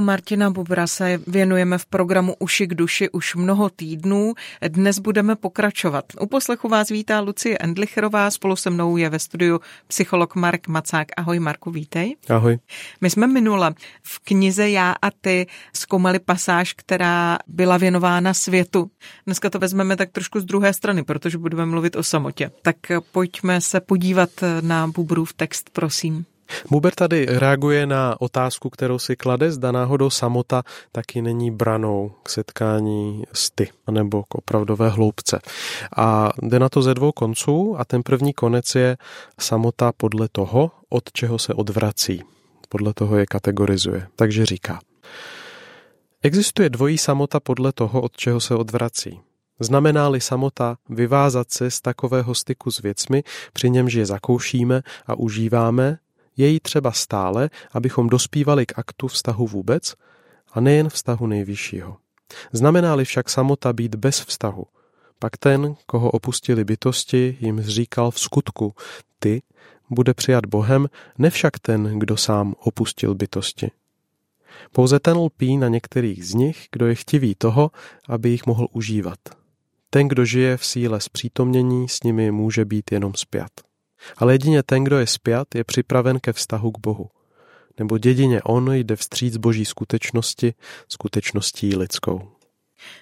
Martina Bubra se věnujeme v programu Uši k duši už mnoho týdnů. Dnes budeme pokračovat. U poslechu vás vítá Lucie Endlicherová, spolu se mnou je ve studiu psycholog Mark Macák. Ahoj Marku, vítej. Ahoj. My jsme minule v knize Já a ty zkoumali pasáž, která byla věnována světu. Dneska to vezmeme tak trošku z druhé strany, protože budeme mluvit o samotě. Tak pojďme se podívat na Bubrův text, prosím. Buber tady reaguje na otázku, kterou si klade, zda náhodou samota taky není branou k setkání s ty, nebo k opravdové hloubce. A jde na to ze dvou konců a ten první konec je samota podle toho, od čeho se odvrací. Podle toho je kategorizuje. Takže říká. Existuje dvojí samota podle toho, od čeho se odvrací. Znamená-li samota vyvázat se z takového styku s věcmi, při němž je zakoušíme a užíváme, je jí třeba stále, abychom dospívali k aktu vztahu vůbec a nejen vztahu nejvyššího. Znamená-li však samota být bez vztahu, pak ten, koho opustili bytosti, jim zříkal v skutku ty, bude přijat Bohem, nevšak ten, kdo sám opustil bytosti. Pouze ten lpí na některých z nich, kdo je chtivý toho, aby jich mohl užívat. Ten, kdo žije v síle zpřítomnění, s nimi může být jenom spjat. Ale jedině ten, kdo je spjat, je připraven ke vztahu k Bohu. Nebo jedině on jde vstříc boží skutečnosti, skutečností lidskou.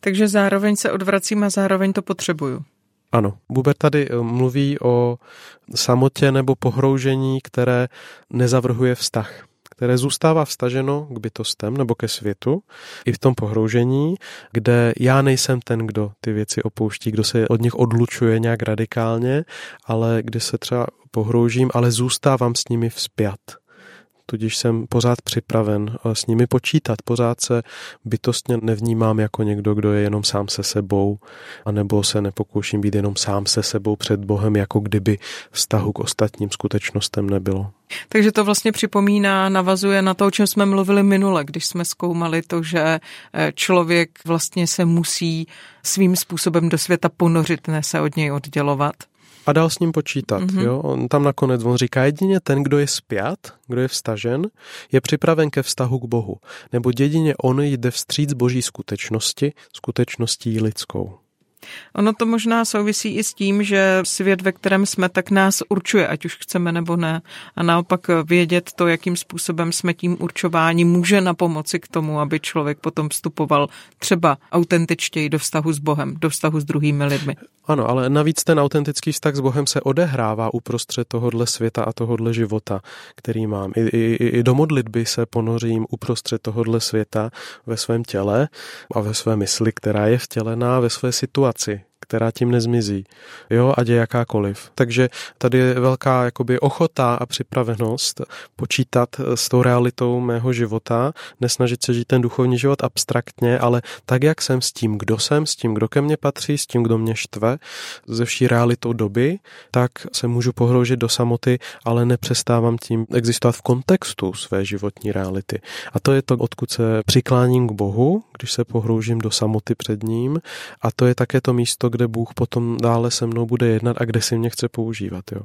Takže zároveň se odvracím a zároveň to potřebuju. Ano, Buber tady eh, mluví o samotě nebo pohroužení, které nezavrhuje vztah které zůstává vstaženo k bytostem nebo ke světu, i v tom pohroužení, kde já nejsem ten, kdo ty věci opouští, kdo se od nich odlučuje nějak radikálně, ale kde se třeba pohroužím, ale zůstávám s nimi vzpět tudíž jsem pořád připraven eh, s nimi počítat. Pořád se bytostně nevnímám jako někdo, kdo je jenom sám se sebou, anebo se nepokouším být jenom sám se sebou před Bohem, jako kdyby vztahu k ostatním skutečnostem nebylo. Takže to vlastně připomíná, navazuje na to, o čem jsme mluvili minule, když jsme zkoumali to, že eh, člověk vlastně se musí svým způsobem do světa ponořit, ne se od něj oddělovat a dál s ním počítat. Mm-hmm. Jo? On tam nakonec on říká, jedině ten, kdo je spjat, kdo je vstažen, je připraven ke vztahu k Bohu. Nebo jedině on jde vstříc boží skutečnosti, skutečností lidskou. Ono to možná souvisí i s tím, že svět, ve kterém jsme, tak nás určuje, ať už chceme nebo ne. A naopak vědět to, jakým způsobem jsme tím určování, může na pomoci k tomu, aby člověk potom vstupoval třeba autentičtěji do vztahu s Bohem, do vztahu s druhými lidmi. Ano, ale navíc ten autentický vztah s Bohem se odehrává uprostřed tohohle světa a tohohle života, který mám. I, i, I do modlitby se ponořím uprostřed tohohle světa ve svém těle a ve své mysli, která je vtělená ve své situaci, situaci, která tím nezmizí, jo, ať je jakákoliv. Takže tady je velká jakoby ochota a připravenost počítat s tou realitou mého života, nesnažit se žít ten duchovní život abstraktně, ale tak, jak jsem s tím, kdo jsem, s tím, kdo ke mně patří, s tím, kdo mě štve, ze vší realitou doby, tak se můžu pohroužit do samoty, ale nepřestávám tím existovat v kontextu své životní reality. A to je to, odkud se přikláním k Bohu, když se pohroužím do samoty před ním, a to je také to místo, kde Bůh potom dále se mnou bude jednat a kde si mě chce používat. Jo.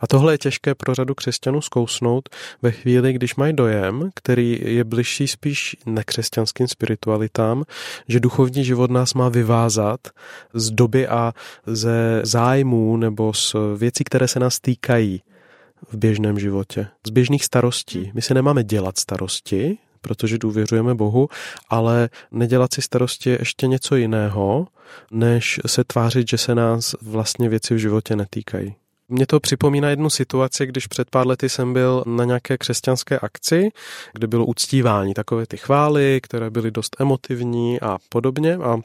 A tohle je těžké pro řadu křesťanů zkousnout ve chvíli, když mají dojem, který je bližší spíš nekřesťanským spiritualitám, že duchovní život nás má vyvázat z doby a ze zájmů nebo z věcí, které se nás týkají v běžném životě, z běžných starostí. My si nemáme dělat starosti, protože důvěřujeme Bohu, ale nedělat si starosti je ještě něco jiného, než se tvářit, že se nás vlastně věci v životě netýkají. Mně to připomíná jednu situaci, když před pár lety jsem byl na nějaké křesťanské akci, kde bylo uctívání, takové ty chvály, které byly dost emotivní a podobně. A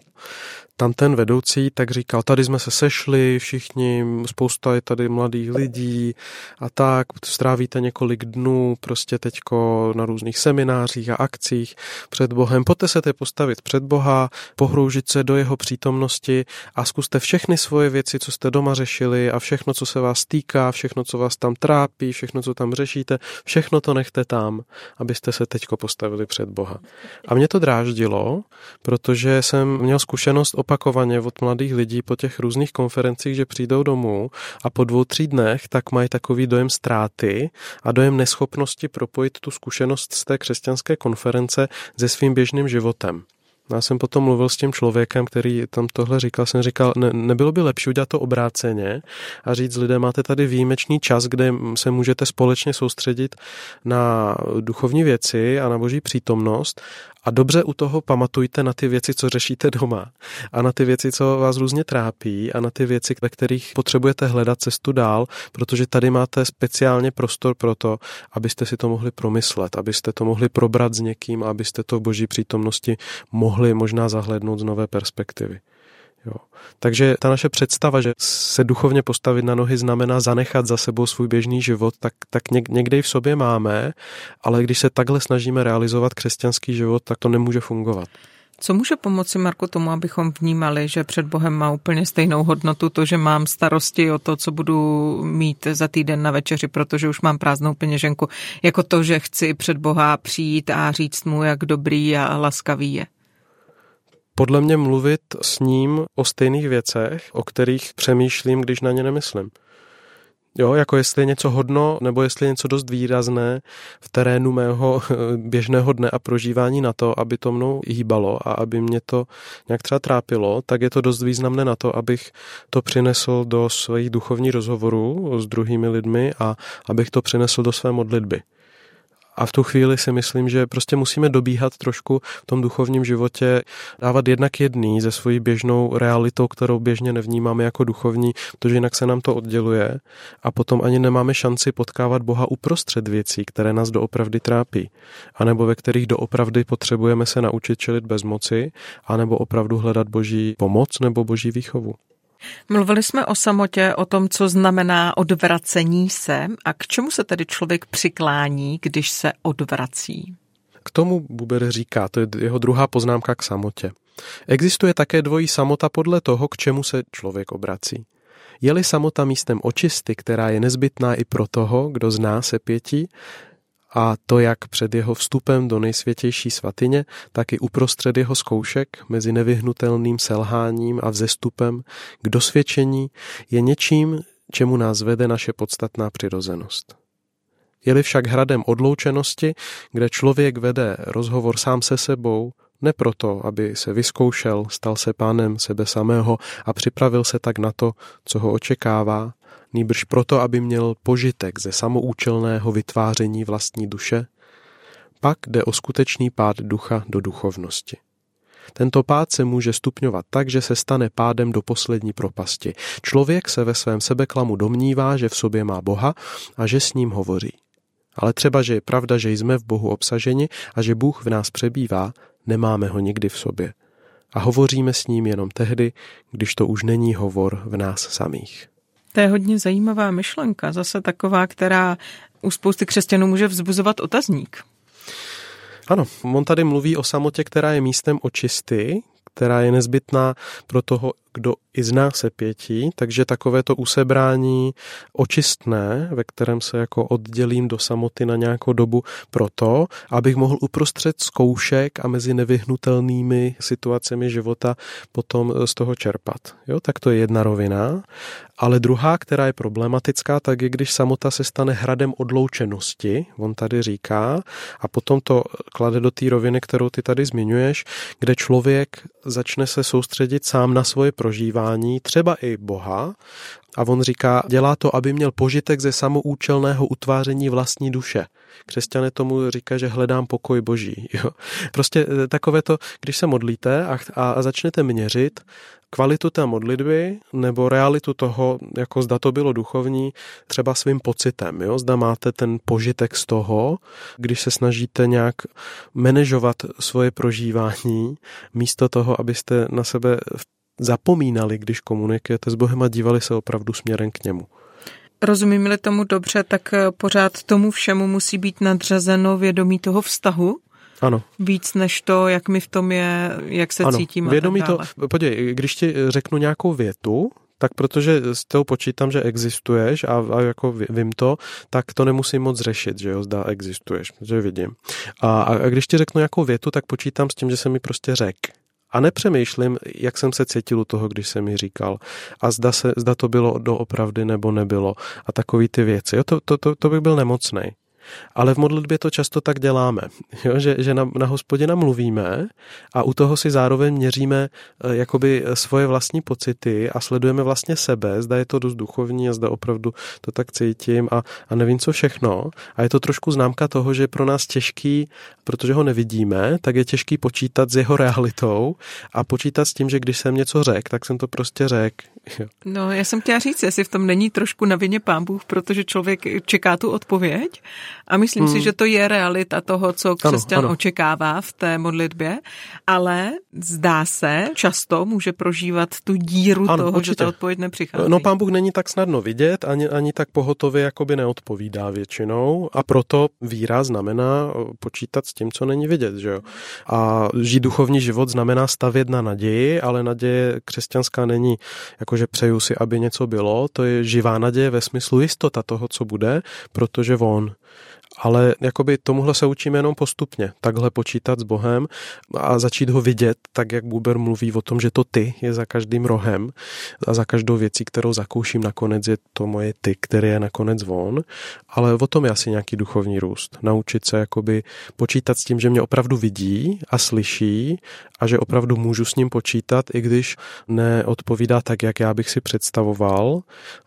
tam ten vedoucí tak říkal, tady jsme se sešli všichni, spousta je tady mladých lidí a tak, strávíte několik dnů prostě teďko na různých seminářích a akcích před Bohem. Pojďte se postavit před Boha, pohroužit se do jeho přítomnosti a zkuste všechny svoje věci, co jste doma řešili a všechno, co se vás týká, všechno, co vás tam trápí, všechno, co tam řešíte, všechno to nechte tam, abyste se teďko postavili před Boha. A mě to dráždilo, protože jsem měl zkušenost opakovaně od mladých lidí po těch různých konferencích, že přijdou domů a po dvou, tří dnech tak mají takový dojem ztráty a dojem neschopnosti propojit tu zkušenost z té křesťanské konference se svým běžným životem. Já jsem potom mluvil s tím člověkem, který tam tohle říkal, jsem říkal, ne, nebylo by lepší udělat to obráceně a říct lidem, máte tady výjimečný čas, kde se můžete společně soustředit na duchovní věci a na boží přítomnost a dobře u toho pamatujte na ty věci, co řešíte doma. A na ty věci, co vás různě trápí. A na ty věci, ve kterých potřebujete hledat cestu dál, protože tady máte speciálně prostor pro to, abyste si to mohli promyslet, abyste to mohli probrat s někým. Abyste to v boží přítomnosti mohli možná zahlednout z nové perspektivy. Jo. Takže ta naše představa, že se duchovně postavit na nohy znamená zanechat za sebou svůj běžný život, tak, tak někde v sobě máme, ale když se takhle snažíme realizovat křesťanský život, tak to nemůže fungovat. Co může pomoci, Marko, tomu, abychom vnímali, že před Bohem má úplně stejnou hodnotu to, že mám starosti o to, co budu mít za týden na večeři, protože už mám prázdnou peněženku, jako to, že chci před Boha přijít a říct mu, jak dobrý a laskavý je? Podle mě mluvit s ním o stejných věcech, o kterých přemýšlím, když na ně nemyslím. Jo, jako jestli je něco hodno, nebo jestli je něco dost výrazné v terénu mého běžného dne a prožívání na to, aby to mnou hýbalo a aby mě to nějak třeba trápilo, tak je to dost významné na to, abych to přinesl do svých duchovních rozhovorů s druhými lidmi a abych to přinesl do své modlitby. A v tu chvíli si myslím, že prostě musíme dobíhat trošku v tom duchovním životě, dávat jednak jedný ze svojí běžnou realitou, kterou běžně nevnímáme jako duchovní, protože jinak se nám to odděluje a potom ani nemáme šanci potkávat Boha uprostřed věcí, které nás doopravdy trápí, anebo ve kterých doopravdy potřebujeme se naučit čelit bez moci, anebo opravdu hledat boží pomoc nebo boží výchovu. Mluvili jsme o samotě, o tom, co znamená odvracení se a k čemu se tedy člověk přiklání, když se odvrací. K tomu Buber říká, to je jeho druhá poznámka k samotě. Existuje také dvojí samota podle toho, k čemu se člověk obrací. Je-li samota místem očisty, která je nezbytná i pro toho, kdo zná se pěti, a to jak před jeho vstupem do nejsvětější svatyně, tak i uprostřed jeho zkoušek mezi nevyhnutelným selháním a vzestupem k dosvědčení je něčím, čemu nás vede naše podstatná přirozenost. Je-li však hradem odloučenosti, kde člověk vede rozhovor sám se sebou, ne proto, aby se vyzkoušel, stal se pánem sebe samého a připravil se tak na to, co ho očekává, nýbrž proto, aby měl požitek ze samoučelného vytváření vlastní duše, pak jde o skutečný pád ducha do duchovnosti. Tento pád se může stupňovat tak, že se stane pádem do poslední propasti. Člověk se ve svém sebeklamu domnívá, že v sobě má Boha a že s ním hovoří. Ale třeba, že je pravda, že jsme v Bohu obsaženi a že Bůh v nás přebývá, nemáme ho nikdy v sobě. A hovoříme s ním jenom tehdy, když to už není hovor v nás samých. To je hodně zajímavá myšlenka, zase taková, která u spousty křesťanů může vzbuzovat otazník. Ano, on tady mluví o samotě, která je místem očisty, která je nezbytná pro toho, kdo i zná se pětí, takže takové to usebrání očistné, ve kterém se jako oddělím do samoty na nějakou dobu proto, abych mohl uprostřed zkoušek a mezi nevyhnutelnými situacemi života potom z toho čerpat. Jo, tak to je jedna rovina. Ale druhá, která je problematická, tak je, když samota se stane hradem odloučenosti, on tady říká, a potom to klade do té roviny, kterou ty tady zmiňuješ, kde člověk začne se soustředit sám na svoje prožívání, třeba i Boha, a on říká, dělá to, aby měl požitek ze samoučelného utváření vlastní duše. Křesťané tomu říká, že hledám pokoj boží. Jo. Prostě eh, takové to, když se modlíte a, a začnete měřit kvalitu té modlitby nebo realitu toho, jako zda to bylo duchovní, třeba svým pocitem. Jo? Zda máte ten požitek z toho, když se snažíte nějak manažovat svoje prožívání, místo toho, abyste na sebe zapomínali, když komunikujete s Bohem a dívali se opravdu směrem k němu. Rozumím-li tomu dobře, tak eh, pořád tomu všemu musí být nadřazeno vědomí toho vztahu? Ano. Víc než to, jak mi v tom je, jak se ano. cítím. Vědomí a tak dále. to, podívej, když ti řeknu nějakou větu, tak protože s tou počítám, že existuješ a, a jako vím to, tak to nemusím moc řešit, že jo, zda existuješ, že vidím. A, a když ti řeknu nějakou větu, tak počítám s tím, že se mi prostě řek. A nepřemýšlím, jak jsem se cítil u toho, když jsem mi říkal. A zda, se, zda to bylo doopravdy nebo nebylo. A takový ty věci. Jo, to, to, to, to bych byl nemocný. Ale v modlitbě to často tak děláme, jo? že, že na, na hospodina mluvíme a u toho si zároveň měříme e, jakoby svoje vlastní pocity a sledujeme vlastně sebe, zda je to dost duchovní a zda opravdu to tak cítím a, a nevím co všechno. A je to trošku známka toho, že je pro nás těžký, protože ho nevidíme, tak je těžký počítat s jeho realitou a počítat s tím, že když jsem něco řekl, tak jsem to prostě řekl. No, já jsem chtěla říct, jestli v tom není trošku na vině pán Bůh, protože člověk čeká tu odpověď a myslím hmm. si, že to je realita toho, co křesťan ano, ano. očekává v té modlitbě, ale zdá se, často může prožívat tu díru ano, toho, určitě. že ta odpověď nepřichází. No pán Bůh není tak snadno vidět, ani, ani tak pohotově jakoby neodpovídá většinou a proto víra znamená počítat s tím, co není vidět. Že jo? A žít duchovní život znamená stavět na naději, ale naděje křesťanská není jakože přeju si, aby něco bylo, to je živá naděje ve smyslu jistota toho, co bude, protože on ale jakoby tomuhle se učíme jenom postupně, takhle počítat s Bohem a začít ho vidět, tak jak Buber mluví o tom, že to ty je za každým rohem a za každou věcí, kterou zakouším, nakonec je to moje ty, který je nakonec von, ale o tom je asi nějaký duchovní růst. Naučit se jakoby počítat s tím, že mě opravdu vidí a slyší a že opravdu můžu s ním počítat, i když neodpovídá tak, jak já bych si představoval.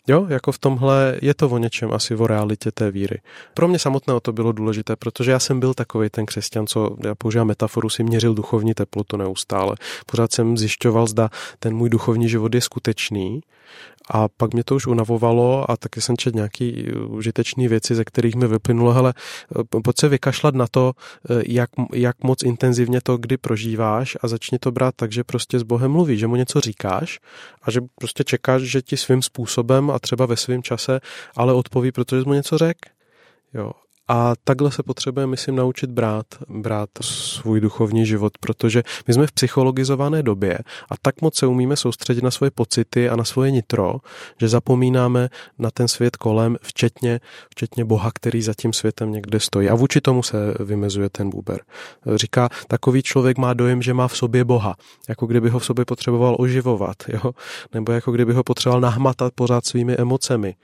Jo, jako v tomhle je to o něčem asi o realitě té víry. Pro mě samotného to bylo důležité, protože já jsem byl takový ten křesťan, co já používám metaforu, si měřil duchovní teplotu neustále. Pořád jsem zjišťoval, zda ten můj duchovní život je skutečný a pak mě to už unavovalo a taky jsem četl nějaký užitečné věci, ze kterých mi vyplynulo, hele, pojď se vykašlat na to, jak, jak moc intenzivně to kdy prožíváš a začni to brát tak, že prostě s Bohem mluvíš, že mu něco říkáš a že prostě čekáš, že ti svým způsobem a třeba ve svém čase ale odpoví, protože jsi mu něco řekl. Jo. A takhle se potřebujeme, myslím, naučit brát, brát svůj duchovní život, protože my jsme v psychologizované době a tak moc se umíme soustředit na svoje pocity a na svoje nitro, že zapomínáme na ten svět kolem, včetně, včetně Boha, který za tím světem někde stojí. A vůči tomu se vymezuje ten Buber. Říká, takový člověk má dojem, že má v sobě Boha, jako kdyby ho v sobě potřeboval oživovat, jo? nebo jako kdyby ho potřeboval nahmatat pořád svými emocemi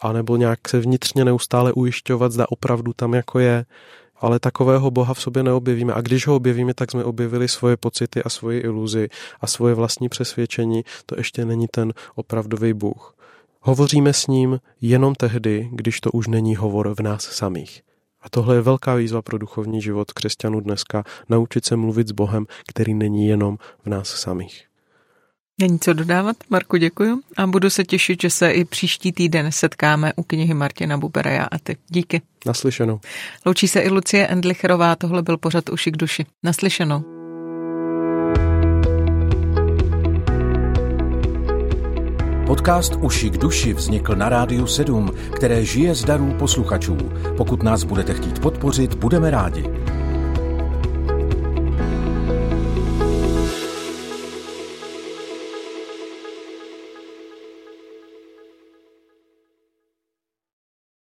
anebo nějak se vnitřně neustále ujišťovat, zda opravdu tam jako je, ale takového Boha v sobě neobjevíme. A když ho objevíme, tak jsme objevili svoje pocity a svoje iluzi a svoje vlastní přesvědčení. To ještě není ten opravdový Bůh. Hovoříme s ním jenom tehdy, když to už není hovor v nás samých. A tohle je velká výzva pro duchovní život křesťanů dneska, naučit se mluvit s Bohem, který není jenom v nás samých. Není co dodávat, Marku, děkuji a budu se těšit, že se i příští týden setkáme u knihy Martina Bubereja a ty. Díky. Naslyšenou. Loučí se i Lucie Endlicherová, tohle byl pořad Uši k duši. Naslyšenou. Podcast Uši k duši vznikl na Rádiu 7, které žije z darů posluchačů. Pokud nás budete chtít podpořit, budeme rádi.